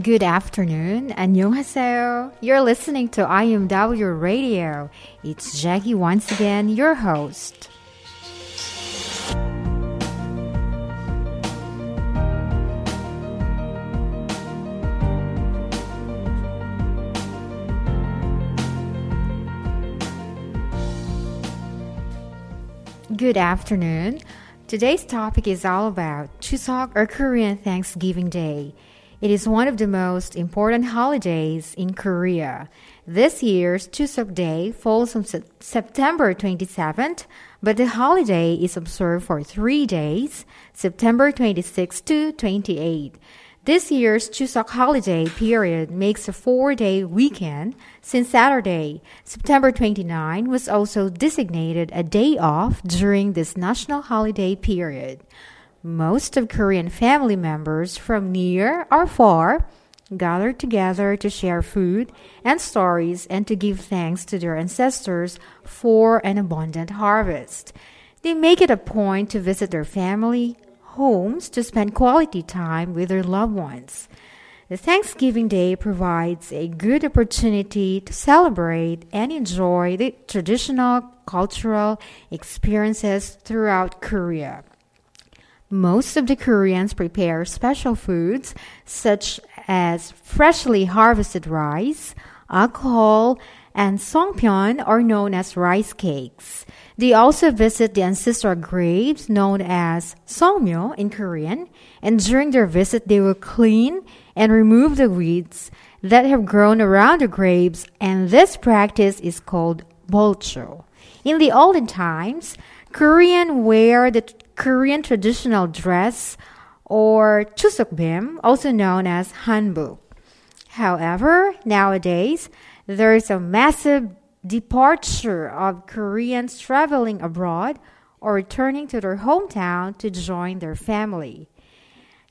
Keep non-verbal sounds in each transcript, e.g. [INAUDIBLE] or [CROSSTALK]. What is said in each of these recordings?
Good afternoon. 안녕하세요. You're listening to IMW Radio. It's Jackie once again, your host. Good afternoon. Today's topic is all about Chuseok or Korean Thanksgiving Day. It is one of the most important holidays in Korea. This year's Chuseok Day falls on Se- September 27th, but the holiday is observed for three days, September 26 to 28. This year's Chuseok holiday period makes a four-day weekend since Saturday, September 29, was also designated a day off during this national holiday period. Most of Korean family members from near or far gather together to share food and stories and to give thanks to their ancestors for an abundant harvest. They make it a point to visit their family, homes to spend quality time with their loved ones. The Thanksgiving Day provides a good opportunity to celebrate and enjoy the traditional cultural experiences throughout Korea. Most of the Koreans prepare special foods such as freshly harvested rice, alcohol, and songpyeon are known as rice cakes. They also visit the ancestral graves known as songmyo in Korean, and during their visit they will clean and remove the weeds that have grown around the graves, and this practice is called bolcho. In the olden times, Korean wear the Korean traditional dress or chuseokbim, also known as hanbok. However, nowadays, there is a massive departure of Koreans traveling abroad or returning to their hometown to join their family.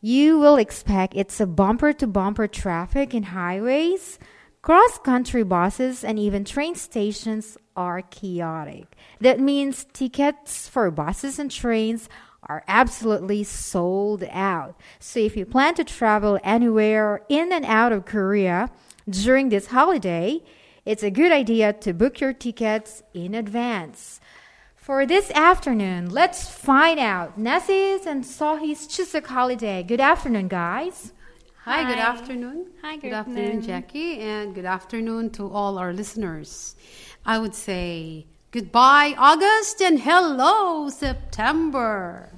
You will expect it's a bumper to bumper traffic in highways, cross country buses, and even train stations are chaotic. That means tickets for buses and trains are absolutely sold out. So if you plan to travel anywhere in and out of Korea during this holiday, it's a good idea to book your tickets in advance. For this afternoon, let's find out Nessie's and Sohi's Chuseok holiday. Good afternoon, guys. Hi, good afternoon. Hi, good good afternoon, afternoon. Jackie, and good afternoon to all our listeners. I would say goodbye, August, and hello, September.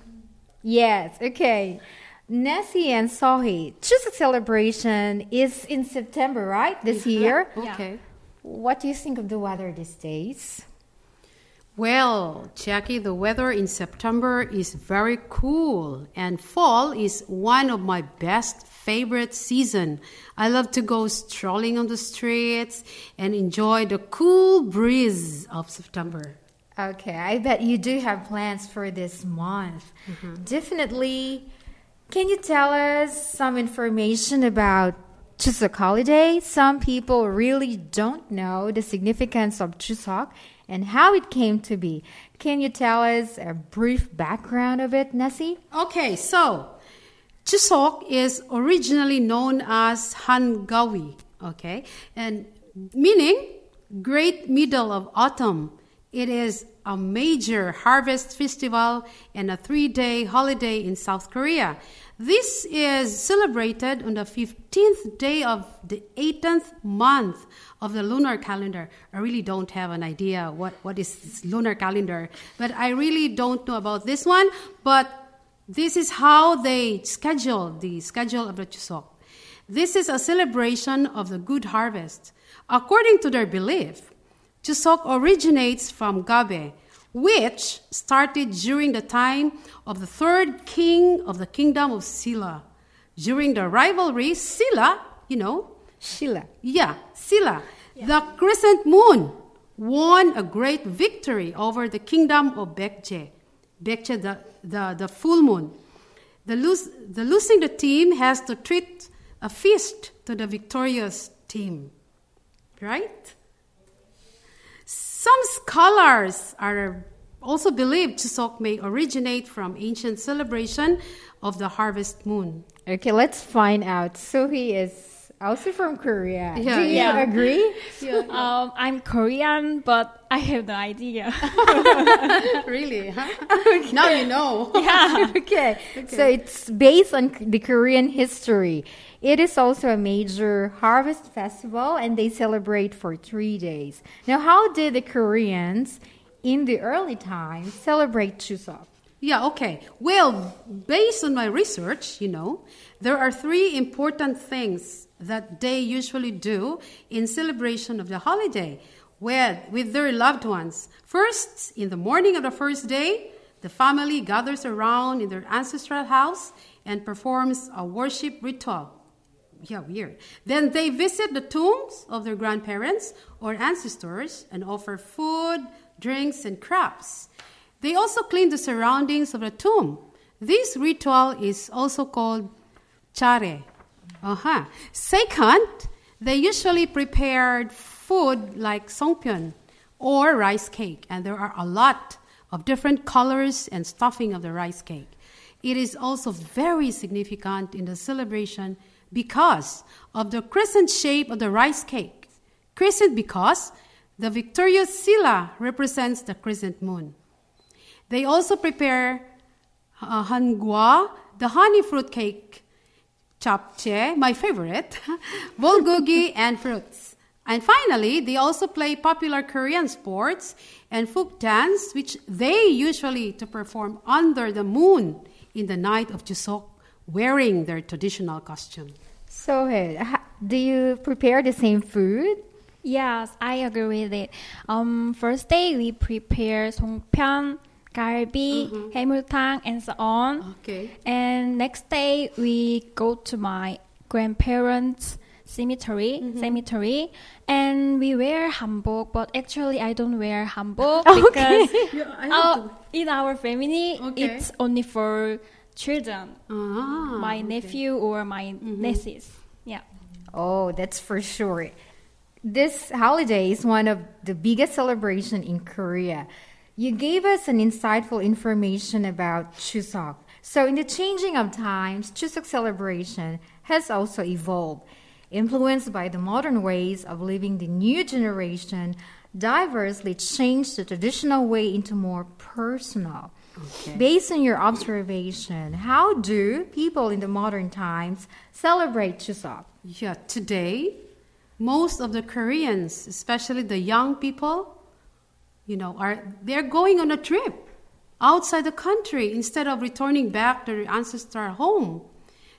Yes, okay. Nessie and Sohi, Chuseok celebration is in September, right? This year. Okay. What do you think of the weather these days? Well, Jackie, the weather in September is very cool, and fall is one of my best favorite season. I love to go strolling on the streets and enjoy the cool breeze of September. Okay, I bet you do have plans for this month. Mm-hmm. Definitely. Can you tell us some information about Chuseok holiday? Some people really don't know the significance of Chuseok and how it came to be. Can you tell us a brief background of it, Nessie? Okay, so Chuseok is originally known as Hangawi, okay, and meaning great middle of autumn. It is a major harvest festival and a three-day holiday in South Korea. This is celebrated on the 15th day of the 18th month of the lunar calendar. I really don't have an idea what, what is this lunar calendar, but I really don't know about this one, but this is how they schedule the schedule of the Chuseok. This is a celebration of the good harvest. According to their belief, Chuseok originates from Gabae, which started during the time of the third king of the kingdom of Silla. During the rivalry, Silla, you know, Sheila. yeah, Silla, the crescent moon, won a great victory over the kingdom of Baekje. Baekje, the, the, the full moon. The, lose, the losing the team has to treat a feast to the victorious team. Right? Some scholars are also believe Chuseok may originate from ancient celebration of the harvest moon. Okay, let's find out. Sohi is also from Korea. Yeah, Do you yeah. agree? Um, I'm Korean, but I have no idea. [LAUGHS] really? Huh? Now you know. yeah. [LAUGHS] okay. So it's based on the Korean history. It is also a major harvest festival and they celebrate for three days. Now, how did the Koreans in the early times celebrate Chuseok? Yeah, okay. Well, based on my research, you know, there are three important things that they usually do in celebration of the holiday with, with their loved ones. First, in the morning of the first day, the family gathers around in their ancestral house and performs a worship ritual. Yeah, weird. Then they visit the tombs of their grandparents or ancestors and offer food, drinks, and crafts. They also clean the surroundings of the tomb. This ritual is also called chare. Uh-huh. Second, they usually prepared food like songpyeon or rice cake, and there are a lot of different colors and stuffing of the rice cake. It is also very significant in the celebration because of the crescent shape of the rice cake. Crescent because the victorious Silla represents the crescent moon. They also prepare uh, hangwa, the honey fruit cake, japchae, my favorite, [LAUGHS] bulgogi, and fruits. And finally, they also play popular Korean sports and folk dance, which they usually to perform under the moon in the night of Chuseok, wearing their traditional costume. So, do you prepare the same food? Yes, I agree with it. Um, first day we prepare songpyeon, galbi, mm-hmm. Hamilton, and so on. Okay. And next day we go to my grandparents' cemetery, mm-hmm. cemetery, and we wear hanbok. But actually, I don't wear hanbok [LAUGHS] okay. because [LAUGHS] in our family okay. it's only for children, ah, my okay. nephew or my mm-hmm. nieces. Yeah. Oh, that's for sure. This holiday is one of the biggest celebration in Korea. You gave us an insightful information about Chuseok. So in the changing of times, Chuseok celebration has also evolved, influenced by the modern ways of living the new generation diversely changed the traditional way into more personal. Based on your observation, how do people in the modern times celebrate Chuseok? Yeah, today, most of the Koreans, especially the young people, you know, are they're going on a trip outside the country instead of returning back to their ancestral home.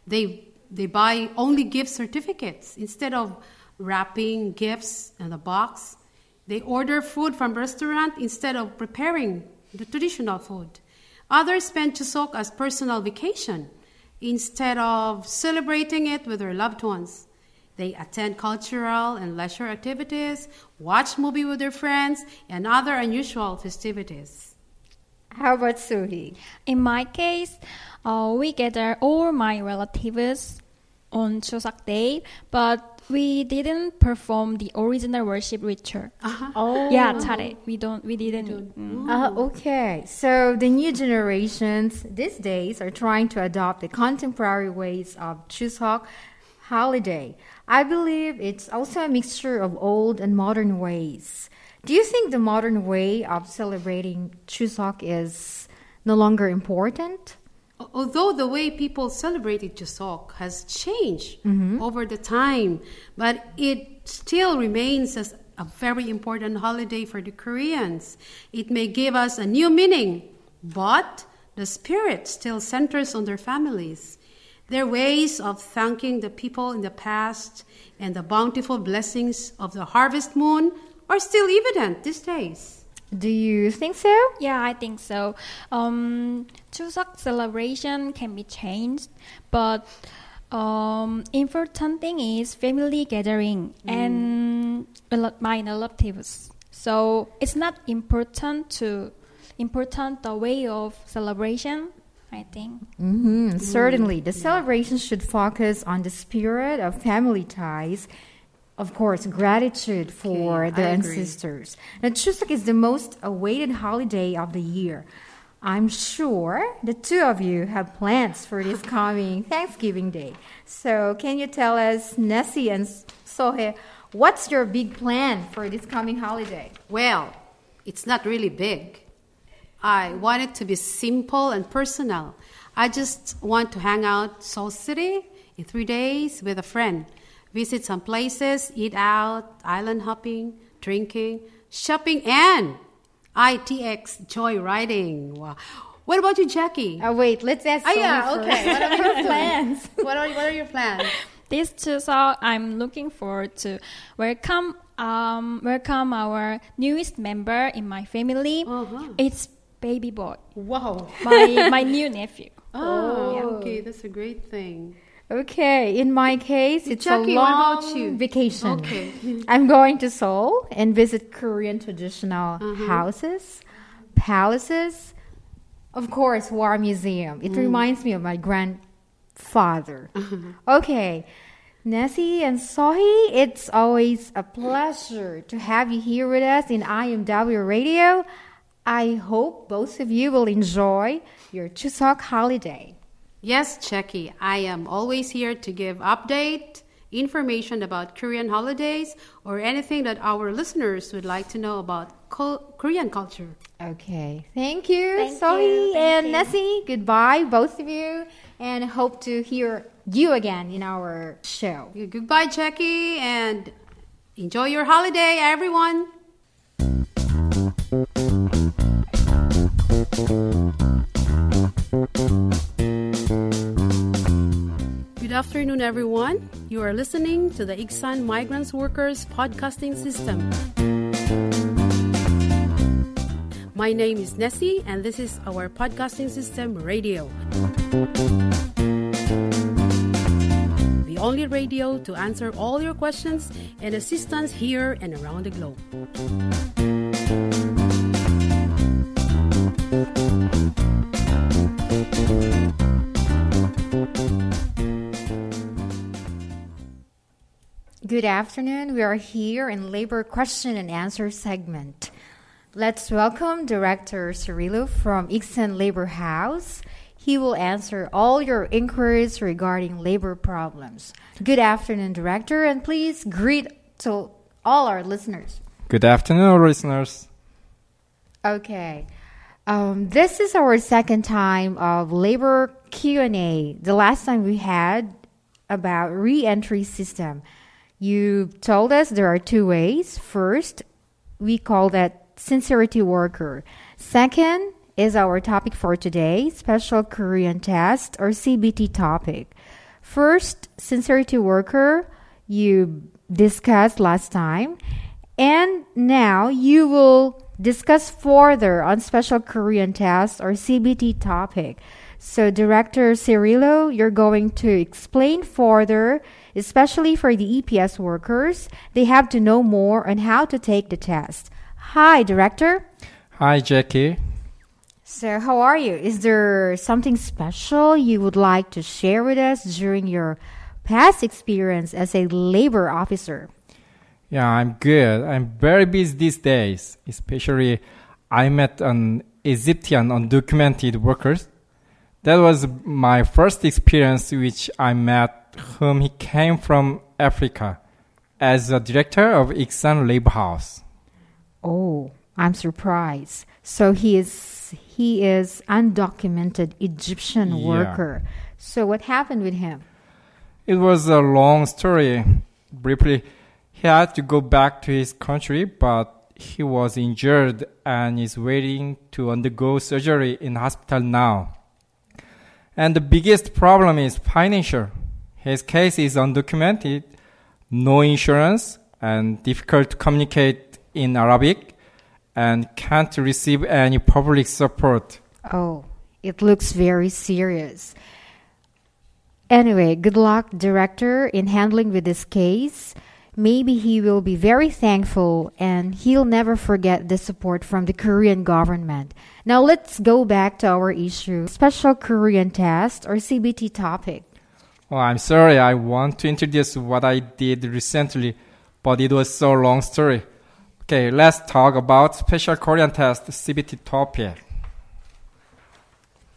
They they buy only gift certificates instead of wrapping gifts in a box. They order food from restaurant instead of preparing the traditional food. Others spend Chuseok as personal vacation instead of celebrating it with their loved ones. They attend cultural and leisure activities, watch movie with their friends, and other unusual festivities. How about Sohi? In my case, uh, we gather all my relatives on Chuseok Day, but we didn't perform the original worship ritual. Oh, Yeah, 차례. We don't. We didn't. mm. Uh, okay, so the new generations these days are trying to adopt the contemporary ways of Chuseok holiday. I believe it's also a mixture of old and modern ways. Do you think the modern way of celebrating Chuseok is no longer important? Although the way people celebrated Chuseok has changed Mm-hmm. over the time, but it still remains as a very important holiday for the Koreans. It may give us a new meaning, but the spirit still centers on their families. Their ways of thanking the people in the past and the bountiful blessings of the harvest moon are still evident these days. Do you think so? Yeah, I think so. Um, Chuseok celebration can be changed, but um, important thing is family gathering and rel- my relatives. So it's not important to important the way of celebration. I think. hmm Certainly, the celebration should focus on the spirit of family ties. Of course, gratitude for Okay, their I agree. ancestors. Now, Chuseok is the most awaited holiday of the year. I'm sure the two of you have plans for this [LAUGHS] coming Thanksgiving Day. So, can you tell us, Nessie and Sohi, what's your big plan for this coming holiday? Well, it's not really big. I want it to be simple and personal. I just want to hang out Seoul City in three days with a friend, visit some places, eat out, island hopping, drinking, shopping, and ITX joy riding. Wow. What about you, Jackie? Oh, wait, let's ask Oh, yeah, first. okay. What are your [LAUGHS] plans? what are what are your plans? [LAUGHS] This Chuseok, I'm looking forward to welcome um, welcome our newest member in my family. Uh-huh. It's baby boy, Wow. my my new nephew. [LAUGHS] Oh, okay, that's a great thing. Okay, in my case, it's Jackie, a what long about you? vacation. Okay. [LAUGHS] I'm going to Seoul and visit Korean traditional Uh-huh. houses, palaces, of course, War Museum. Mm. It reminds me of my grandfather. Uh-huh. Okay, Nessie and Sohi, it's always a pleasure to have you here with us in IMW Radio. I hope both of you will enjoy your Chuseok holiday. Yes, Jackie, I am always here to give update, information about Korean holidays, or anything that our listeners would like to know about co- Korean culture. Okay. Thank you, Thank Sohi and you. Nessie. Goodbye, both of you, and hope to hear you again in our show. Goodbye, Jackie, and enjoy your holiday, everyone. Good afternoon, everyone. You are listening to the Iksan Migrants Workers Podcasting System. My name is Nessie, and this is our podcasting system radio. The only radio to answer all your questions and assistance here and around the globe. Good afternoon. We are here in labor question and answer segment. Let's welcome Director Cirillo from Iksan Labor House. He will answer all your inquiries regarding labor problems. Good afternoon, Director, and please greet to all our listeners. Good afternoon, listeners. Okay. Um, this is our second time of labor Q&A. The last time we had about re-entry system. You told us there are two ways. First, we call that sincerity worker. Second is our topic for today, special Korean test or CBT topic. First, sincerity worker, you discussed last time. And now you will discuss further on special Korean test or CBT topic. So, Director Cirillo, you're going to explain further, especially for the EPS workers. They have to know more on how to take the test. Hi, Director. Hi, Jackie. So, how are you? Is there something special you would like to share with us during your past experience as a labor officer? Yeah, I'm good. I'm very busy these days. Especially, I met an Egyptian undocumented workers. That was my first experience, which I met whom he came from Africa as a director of Iksan Labor House. Oh, I'm surprised. So he is he is undocumented Egyptian Yeah. worker. So what happened with him? It was a long story. Briefly, he had to go back to his country, but he was injured and is waiting to undergo surgery in hospital now. And the biggest problem is financial. His case is undocumented, no insurance, and difficult to communicate in Arabic, and can't receive any public support. Oh, it looks very serious. Anyway, good luck, director, in handling with this case. Maybe he will be very thankful and he'll never forget the support from the Korean government. Now let's go back to our issue special Korean test or CBT topic. Oh, I'm sorry. I want to introduce what I did recently, but it was so long story. Okay, let's talk about special Korean test CBT topic.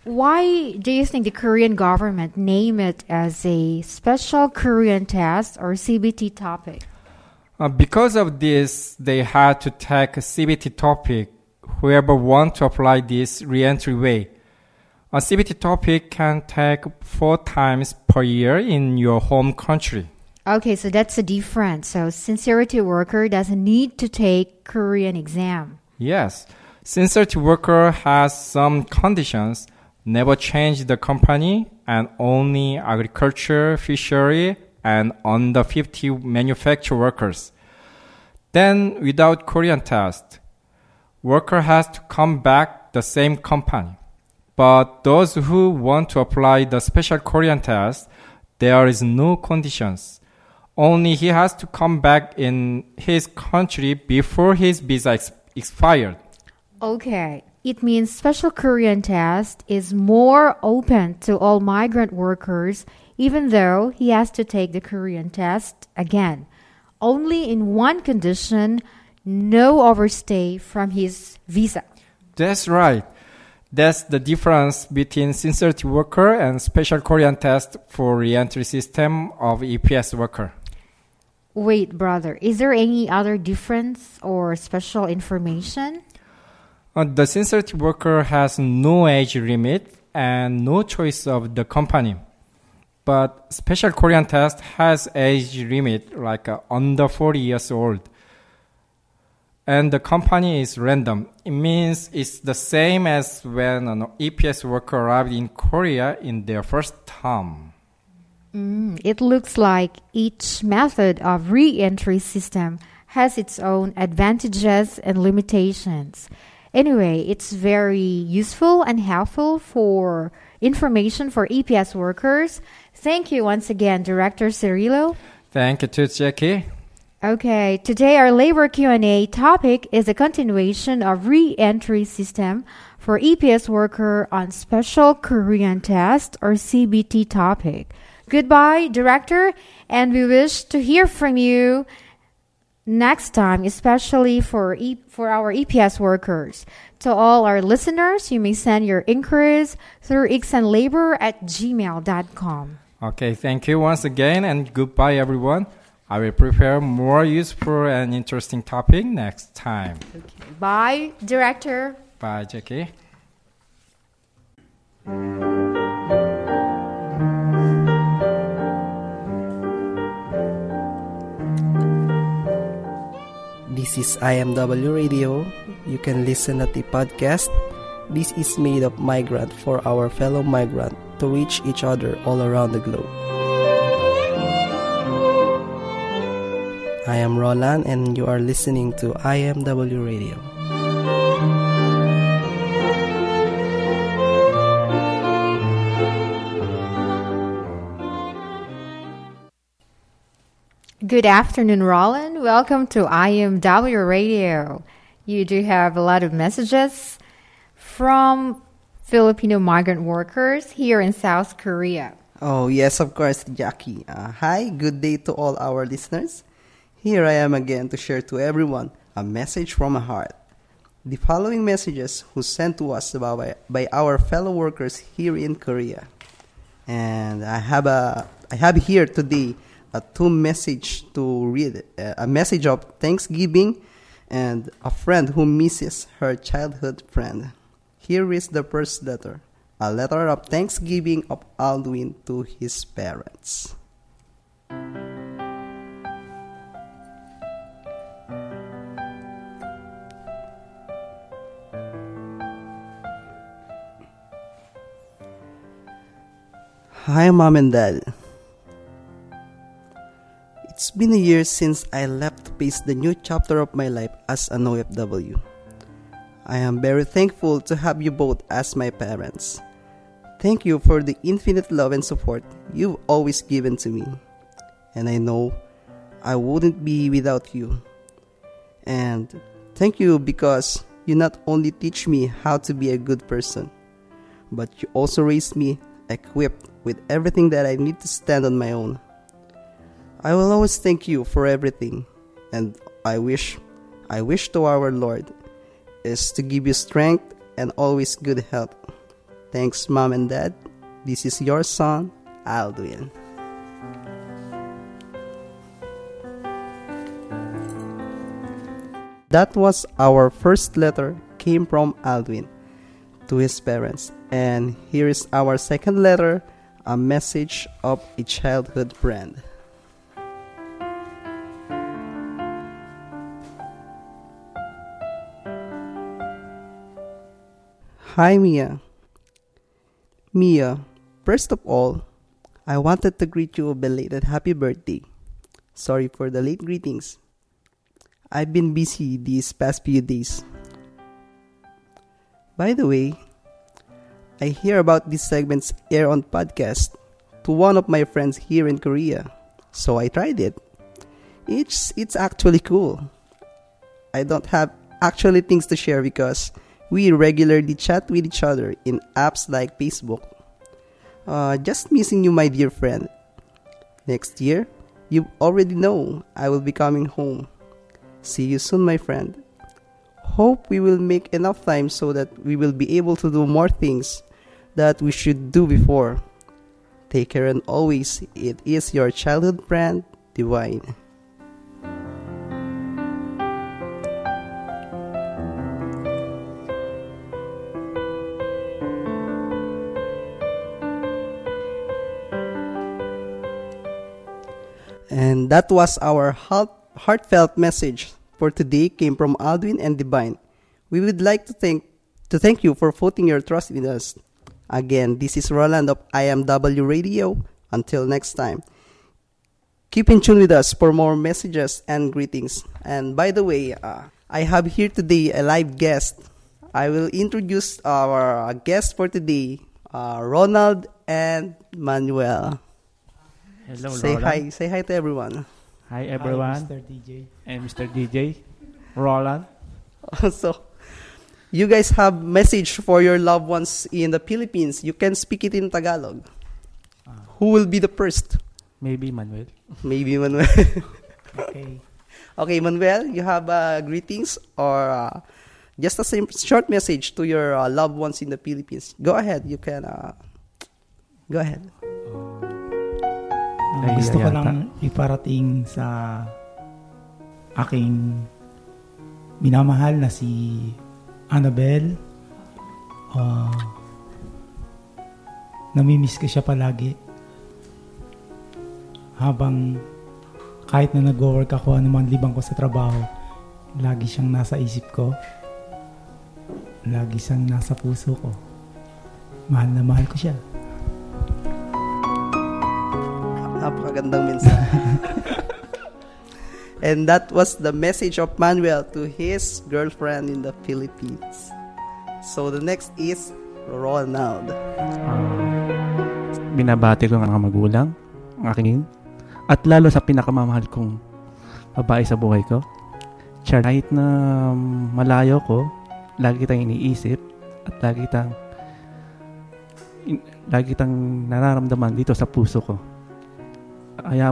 Why do you think the Korean government name it as a special Korean test or CBT topic? Uh, because of this, they had to take a CBT topic. Whoever want to apply this reentry way. A CBT topic can take four times per year in your home country. Okay, so that's the difference. So sincerity worker doesn't need to take Korean exam. Yes, sincerity worker has some conditions. Never change the company and only agriculture, fishery, and under 50 manufacture workers. Then without Korean test, worker has to come back the same company. But those who want to apply the special Korean test, there is no conditions. Only he has to come back in his country before his visa ex- expired. Okay, it means special Korean test is more open to all migrant workers even though he has to take the Korean test again. Only in one condition, no overstay from his visa. That's right. That's the difference between sincerity worker and special Korean test for reentry system of EPS worker. Wait, brother, is there any other difference or special information? Uh, the sincerity worker has no age limit and no choice of the company. But special Korean test has age limit like uh, under 40 years old. And the company is random. It means it's the same as when an EPS worker arrived in Korea in their first time. Mm, it looks like each method of re-entry system has its own advantages and limitations. Anyway, it's very useful and helpful for information for EPS workers. Thank you once again, Director Cirillo. Thank you Jackie. Okay, today our labor Q&A topic is a continuation of re-entry system for EPS worker on special Korean test or CBT topic. Goodbye, director, and we wish to hear from you next time, especially for e- for our EPS workers. To all our listeners, you may send your inquiries through iksanlabor at gmail.com. Okay, thank you once again and goodbye everyone. I will prepare more useful and interesting topic next time. Okay. Bye, director. Bye, Jackie. This is IMW Radio. You can listen at the podcast. This is made of migrant for our fellow migrant to reach each other all around the globe. I am Roland and you are listening to IMW Radio. Good afternoon, Roland. Welcome to IMW Radio. You do have a lot of messages from Filipino migrant workers here in South Korea. Oh, yes, of course, Jackie. Uh, hi, good day to all our listeners. Here I am again to share to everyone a message from my heart. The following messages were sent to us by, by our fellow workers here in Korea. And I have a I have here today a two message to read uh, a message of thanksgiving and a friend who misses her childhood friend. Here is the first letter, a letter of thanksgiving of Aldwyn to his parents. Hi, Mom and Dad. It's been a year since I left to face the new chapter of my life as an OFW. I am very thankful to have you both as my parents. Thank you for the infinite love and support you've always given to me. And I know I wouldn't be without you. And thank you because you not only teach me how to be a good person, but you also raise me equipped with everything that I need to stand on my own. I will always thank you for everything, and I wish, I wish to our Lord is to give you strength and always good health. Thanks, Mom and Dad. This is your son, Aldwyn. That was our first letter came from Aldwyn to his parents. And here is our second letter, a message of a childhood friend. Hi Mia. Mia, first of all, I wanted to greet you a belated happy birthday. Sorry for the late greetings. I've been busy these past few days. By the way, I hear about these segments air on podcast to one of my friends here in Korea. So I tried it. It's it's actually cool. I don't have actually things to share because we regularly chat with each other in apps like Facebook. Uh, just missing you, my dear friend. Next year, you already know I will be coming home. See you soon, my friend. Hope we will make enough time so that we will be able to do more things that we should do before. Take care and always, it is your childhood friend, Divine. And that was our heart, heartfelt message for today came from Aldwyn and Divine. We would like to thank to thank you for putting your trust in us. Again, this is Roland of IMW Radio. Until next time. Keep in tune with us for more messages and greetings. And by the way, uh, I have here today a live guest. I will introduce our guest for today, uh, Ronald and Manuel. Hello, say Roland. hi. Say hi to everyone. Hi, everyone. Mr. DJ. And Mr. DJ. Roland. [LAUGHS] so, you guys have message for your loved ones in the Philippines. You can speak it in Tagalog. Who will be the first? Maybe Manuel. Maybe Manuel. [LAUGHS] Okay. okay, Manuel, you have uh, greetings or uh, just a sim- short message to your uh, loved ones in the Philippines. Go ahead. You can. Uh, go ahead. Ang gusto ko lang iparating sa aking minamahal na si Annabelle. Uh, namimiss ko siya palagi. Habang kahit na nag-work ako, anuman libang ko sa trabaho, lagi siyang nasa isip ko. Lagi siyang nasa puso ko. Mahal na mahal ko siya. Napakagandang mensahe. [LAUGHS] and that was the message of Manuel to his girlfriend in the Philippines. So the next is Ronald. Ah, binabati ko ang mga magulang, ang aking, at lalo sa pinakamamahal kong babae sa buhay ko. Char, kahit na malayo ko, lagi kitang iniisip at lagi kitang in- lagi kitang nararamdaman dito sa puso ko.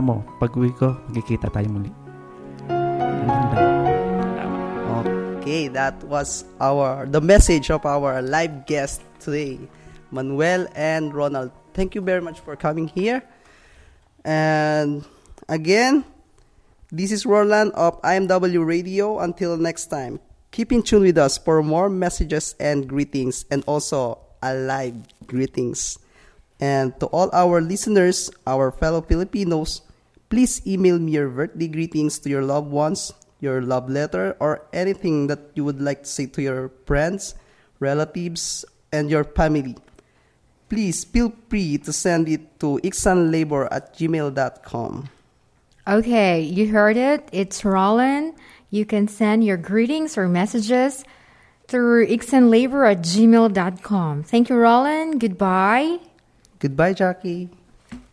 Mo, pag uwi ko, magkikita tayo muli. Okay, that was our the message of our live guest today, Manuel and Ronald. Thank you very much for coming here. And again, this is Roland of IMW Radio. Until next time, keep in tune with us for more messages and greetings, and also a live greetings. And to all our listeners, our fellow Filipinos, please email me your birthday greetings to your loved ones, your love letter, or anything that you would like to say to your friends, relatives, and your family. Please feel free to send it to iksanlabor at gmail.com. Okay, you heard it. It's Roland. You can send your greetings or messages through iksanlabor at gmail.com. Thank you, Roland. Goodbye. Goodbye, Jackie.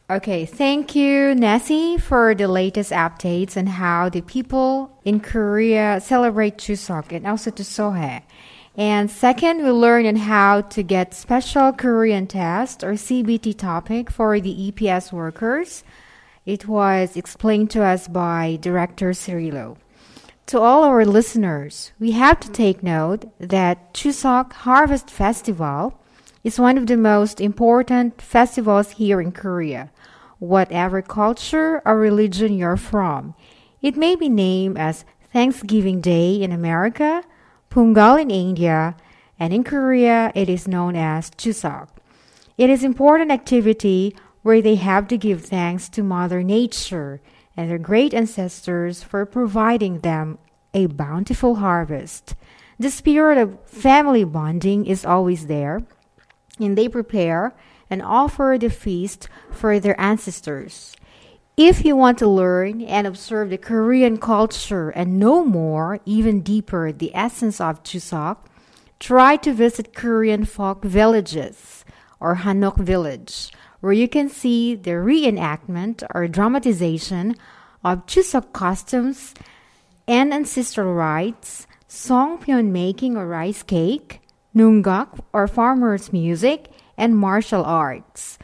Okay, thank you, Nessie, for the latest updates on how the people in Korea celebrate Chuseok and also to Sohi. And second, we learned on how to get special Korean test or CBT topic for the EPS workers. It was explained to us by Director Cirilo. To all our listeners, we have to take note that Chuseok Harvest Festival is one of the most important festivals here in Korea. Whatever culture or religion you're from, it may be named as Thanksgiving Day in America, Pongal in India, and in Korea it is known as Chuseok. It is important activity where they have to give thanks to Mother Nature and their great ancestors for providing them a bountiful harvest. The spirit of family bonding is always there, and they prepare and offer the feast for their ancestors. If you want to learn and observe the Korean culture and know more, even deeper, the essence of Chuseok, try to visit Korean folk villages or Hanok village, where you can see the reenactment or dramatization of Chuseok costumes and ancestral rites, songpyeon making or rice cake, nongak or farmers' music, and martial arts.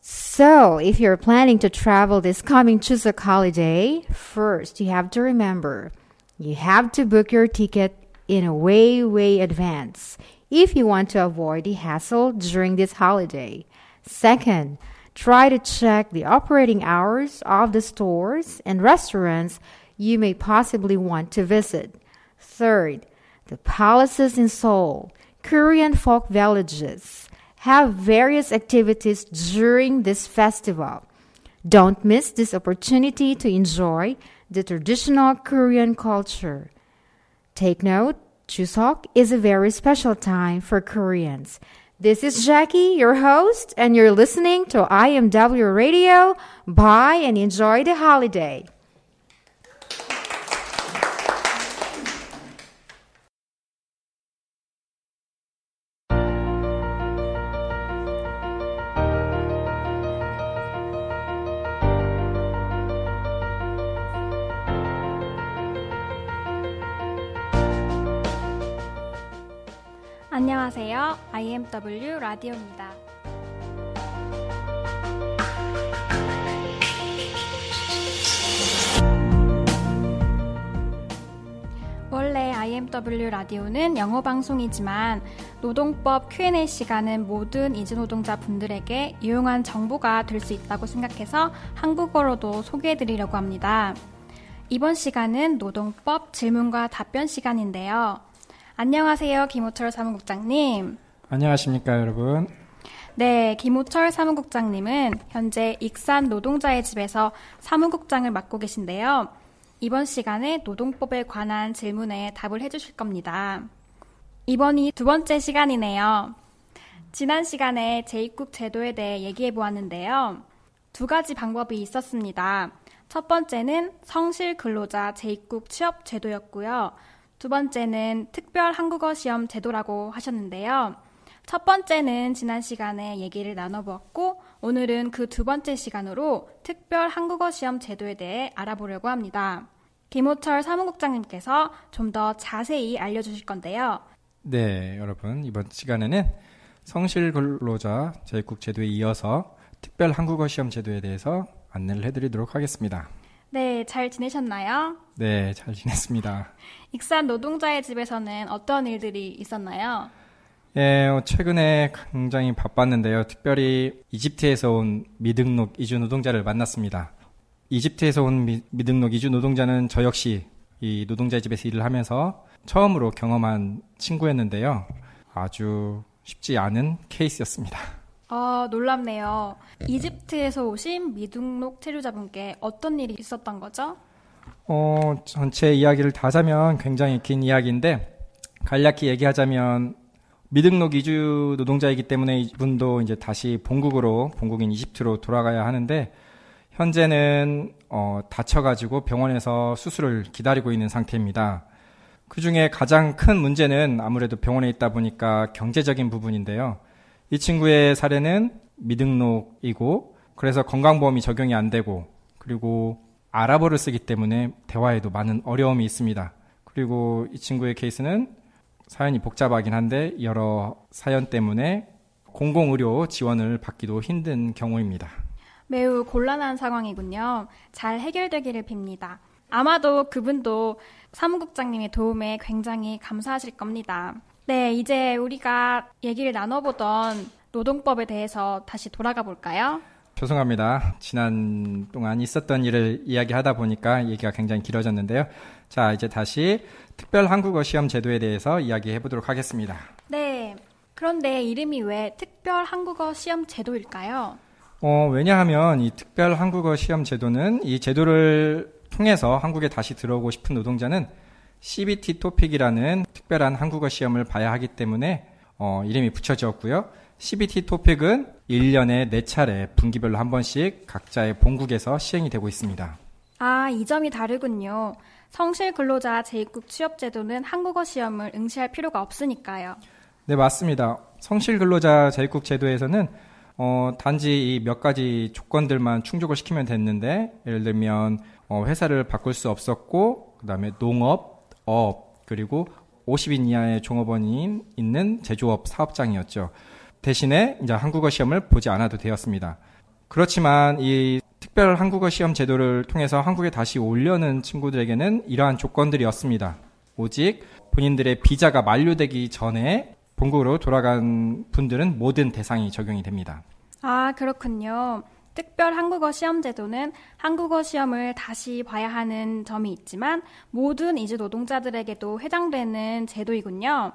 So, if you're planning to travel this coming Chuseok holiday, first you have to remember you have to book your ticket in a way, way advance if you want to avoid the hassle during this holiday. Second, try to check the operating hours of the stores and restaurants you may possibly want to visit. Third, the palaces in Seoul, Korean folk villages, have various activities during this festival. Don't miss this opportunity to enjoy the traditional Korean culture. Take note, Chuseok is a very special time for Koreans. This is Jackie, your host, and you're listening to IMW Radio. Bye and enjoy the holiday. 안녕하세요. IMW 라디오입니다. 원래 IMW 라디오는 영어 방송이지만 노동법 Q&A 시간은 모든 이주 노동자 분들에게 유용한 정보가 될 수 있다고 생각해서 한국어로도 소개해 드리려고 합니다. 이번 시간은 노동법 질문과 답변 시간인데요. 안녕하세요, 김호철 사무국장님. 안녕하십니까, 여러분. 네, 김호철 사무국장님은 현재 익산 노동자의 집에서 사무국장을 맡고 계신데요. 이번 시간에 노동법에 관한 질문에 답을 해주실 겁니다. 이번이 두 번째 시간이네요. 지난 시간에 재입국 제도에 대해 얘기해 보았는데요. 두 가지 방법이 있었습니다. 첫 번째는 성실 근로자 재입국 취업 제도였고요. 두 번째는 특별 한국어 시험 제도라고 하셨는데요. 첫 번째는 지난 시간에 얘기를 나눠보았고, 오늘은 그 두 번째 시간으로 특별 한국어 시험 제도에 대해 알아보려고 합니다. 김호철 사무국장님께서 좀 더 자세히 알려주실 건데요. 네, 여러분. 이번 시간에는 성실 근로자 재입국 제도에 이어서 특별 한국어 시험 제도에 대해서 안내를 해드리도록 하겠습니다. 네, 잘 지내셨나요? 네, 잘 지냈습니다. [LAUGHS] 익산 노동자의 집에서는 어떤 일들이 있었나요? 예, 어, 최근에 굉장히 바빴는데요. 특별히 이집트에서 온 미등록 이주 노동자를 만났습니다. 이집트에서 온 미, 미등록 이주 노동자는 저 역시 이 노동자의 집에서 일을 하면서 처음으로 경험한 친구였는데요. 아주 쉽지 않은 케이스였습니다. 아, 놀랍네요. 이집트에서 오신 미등록 체류자분께 어떤 일이 있었던 거죠? 어, 전체 이야기를 다 자면 굉장히 긴 이야기인데 간략히 얘기하자면 미등록 이주 노동자이기 때문에 이분도 이제 다시 본국으로 본국인 이집트로 돌아가야 하는데 현재는 어, 다쳐가지고 병원에서 수술을 기다리고 있는 상태입니다. 그 중에 가장 큰 문제는 아무래도 병원에 있다 보니까 경제적인 부분인데요. 이 친구의 사례는 미등록이고 그래서 건강보험이 적용이 안 되고 그리고 아랍어를 쓰기 때문에 대화에도 많은 어려움이 있습니다. 그리고 이 친구의 케이스는 사연이 복잡하긴 한데 여러 사연 때문에 공공의료 지원을 받기도 힘든 경우입니다. 매우 곤란한 상황이군요. 잘 해결되기를 빕니다. 아마도 그분도 사무국장님의 도움에 굉장히 감사하실 겁니다. 네, 이제 우리가 얘기를 나눠보던 노동법에 대해서 다시 돌아가 볼까요? 죄송합니다. 지난 동안 있었던 일을 이야기하다 보니까 얘기가 굉장히 길어졌는데요. 자, 이제 다시 특별 한국어 시험 제도에 대해서 이야기해 보도록 하겠습니다. 네. 그런데 이름이 왜 특별 한국어 시험 제도일까요? 어, 왜냐하면 이 특별 한국어 시험 제도는 이 제도를 통해서 한국에 다시 들어오고 싶은 노동자는 CBT 토픽이라는 특별한 한국어 시험을 봐야 하기 때문에 어, 이름이 붙여졌고요. CBT 토픽은 1년에 4차례 분기별로 한 번씩 각자의 본국에서 시행이 되고 있습니다. 아, 이 점이 다르군요. 성실 근로자 재입국 취업 제도는 한국어 시험을 응시할 필요가 없으니까요. 네, 맞습니다. 성실 근로자 재입국 제도에서는 어, 단지 이 몇 가지 조건들만 충족을 시키면 됐는데 예를 들면 어, 회사를 바꿀 수 없었고 그 다음에 농업, 업 그리고 50인 이하의 종업원이 있는 제조업 사업장이었죠. 대신에 이제 한국어 시험을 보지 않아도 되었습니다. 그렇지만 이 특별 한국어 시험 제도를 통해서 한국에 다시 오려는 친구들에게는 이러한 조건들이었습니다. 오직 본인들의 비자가 만료되기 전에 본국으로 돌아간 분들은 모든 대상이 적용이 됩니다. 아, 그렇군요. 특별 한국어 시험 제도는 한국어 시험을 다시 봐야 하는 점이 있지만 모든 이주 노동자들에게도 해당되는 제도이군요.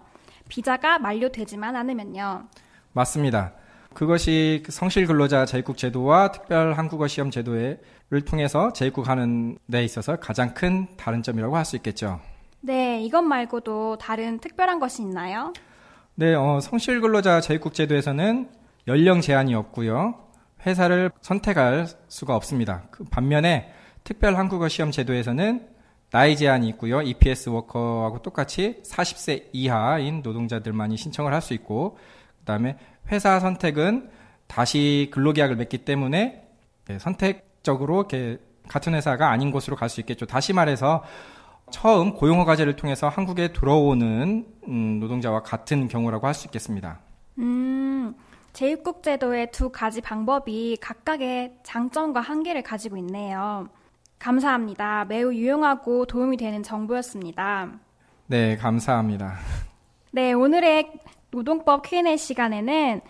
비자가 만료되지만 않으면요. 맞습니다. 그것이 그 성실 근로자 재입국 제도와 특별 한국어 시험 제도를 통해서 재입국하는 데 있어서 가장 큰 다른 점이라고 할 수 있겠죠. 네, 이것 말고도 다른 특별한 것이 있나요? 네, 어, 성실 근로자 재입국 제도에서는 연령 제한이 없고요. 회사를 선택할 수가 없습니다. 그 반면에 특별 한국어 시험 제도에서는 나이 제한이 있고요. EPS 워커하고 똑같이 40세 이하인 노동자들만이 신청을 할 수 있고, 그 다음에 회사 선택은 다시 근로계약을 맺기 때문에 네, 선택적으로 같은 회사가 아닌 곳으로 갈 수 있겠죠. 다시 말해서 처음 고용허가제를 통해서 한국에 들어오는 음, 노동자와 같은 경우라고 할 수 있겠습니다. 음, 재입국 제도의 두 가지 방법이 각각의 장점과 한계를 가지고 있네요. 감사합니다. 매우 유용하고 도움이 되는 정보였습니다. 네, 감사합니다. 네, 오늘의 노동법 Q&A 시간에는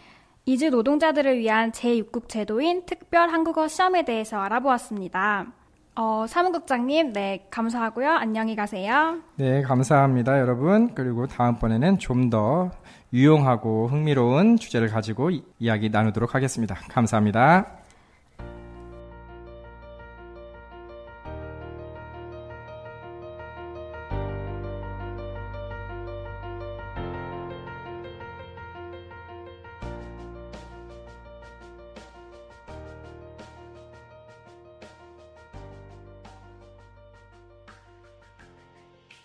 이주 노동자들을 위한 재입국 제도인 특별 한국어 시험에 대해서 알아보았습니다. 어, 사무국장님, 네, 감사하고요. 안녕히 가세요. 네, 감사합니다, 여러분. 그리고 다음번에는 좀 더 유용하고 흥미로운 주제를 가지고 이- 이야기 나누도록 하겠습니다. 감사합니다.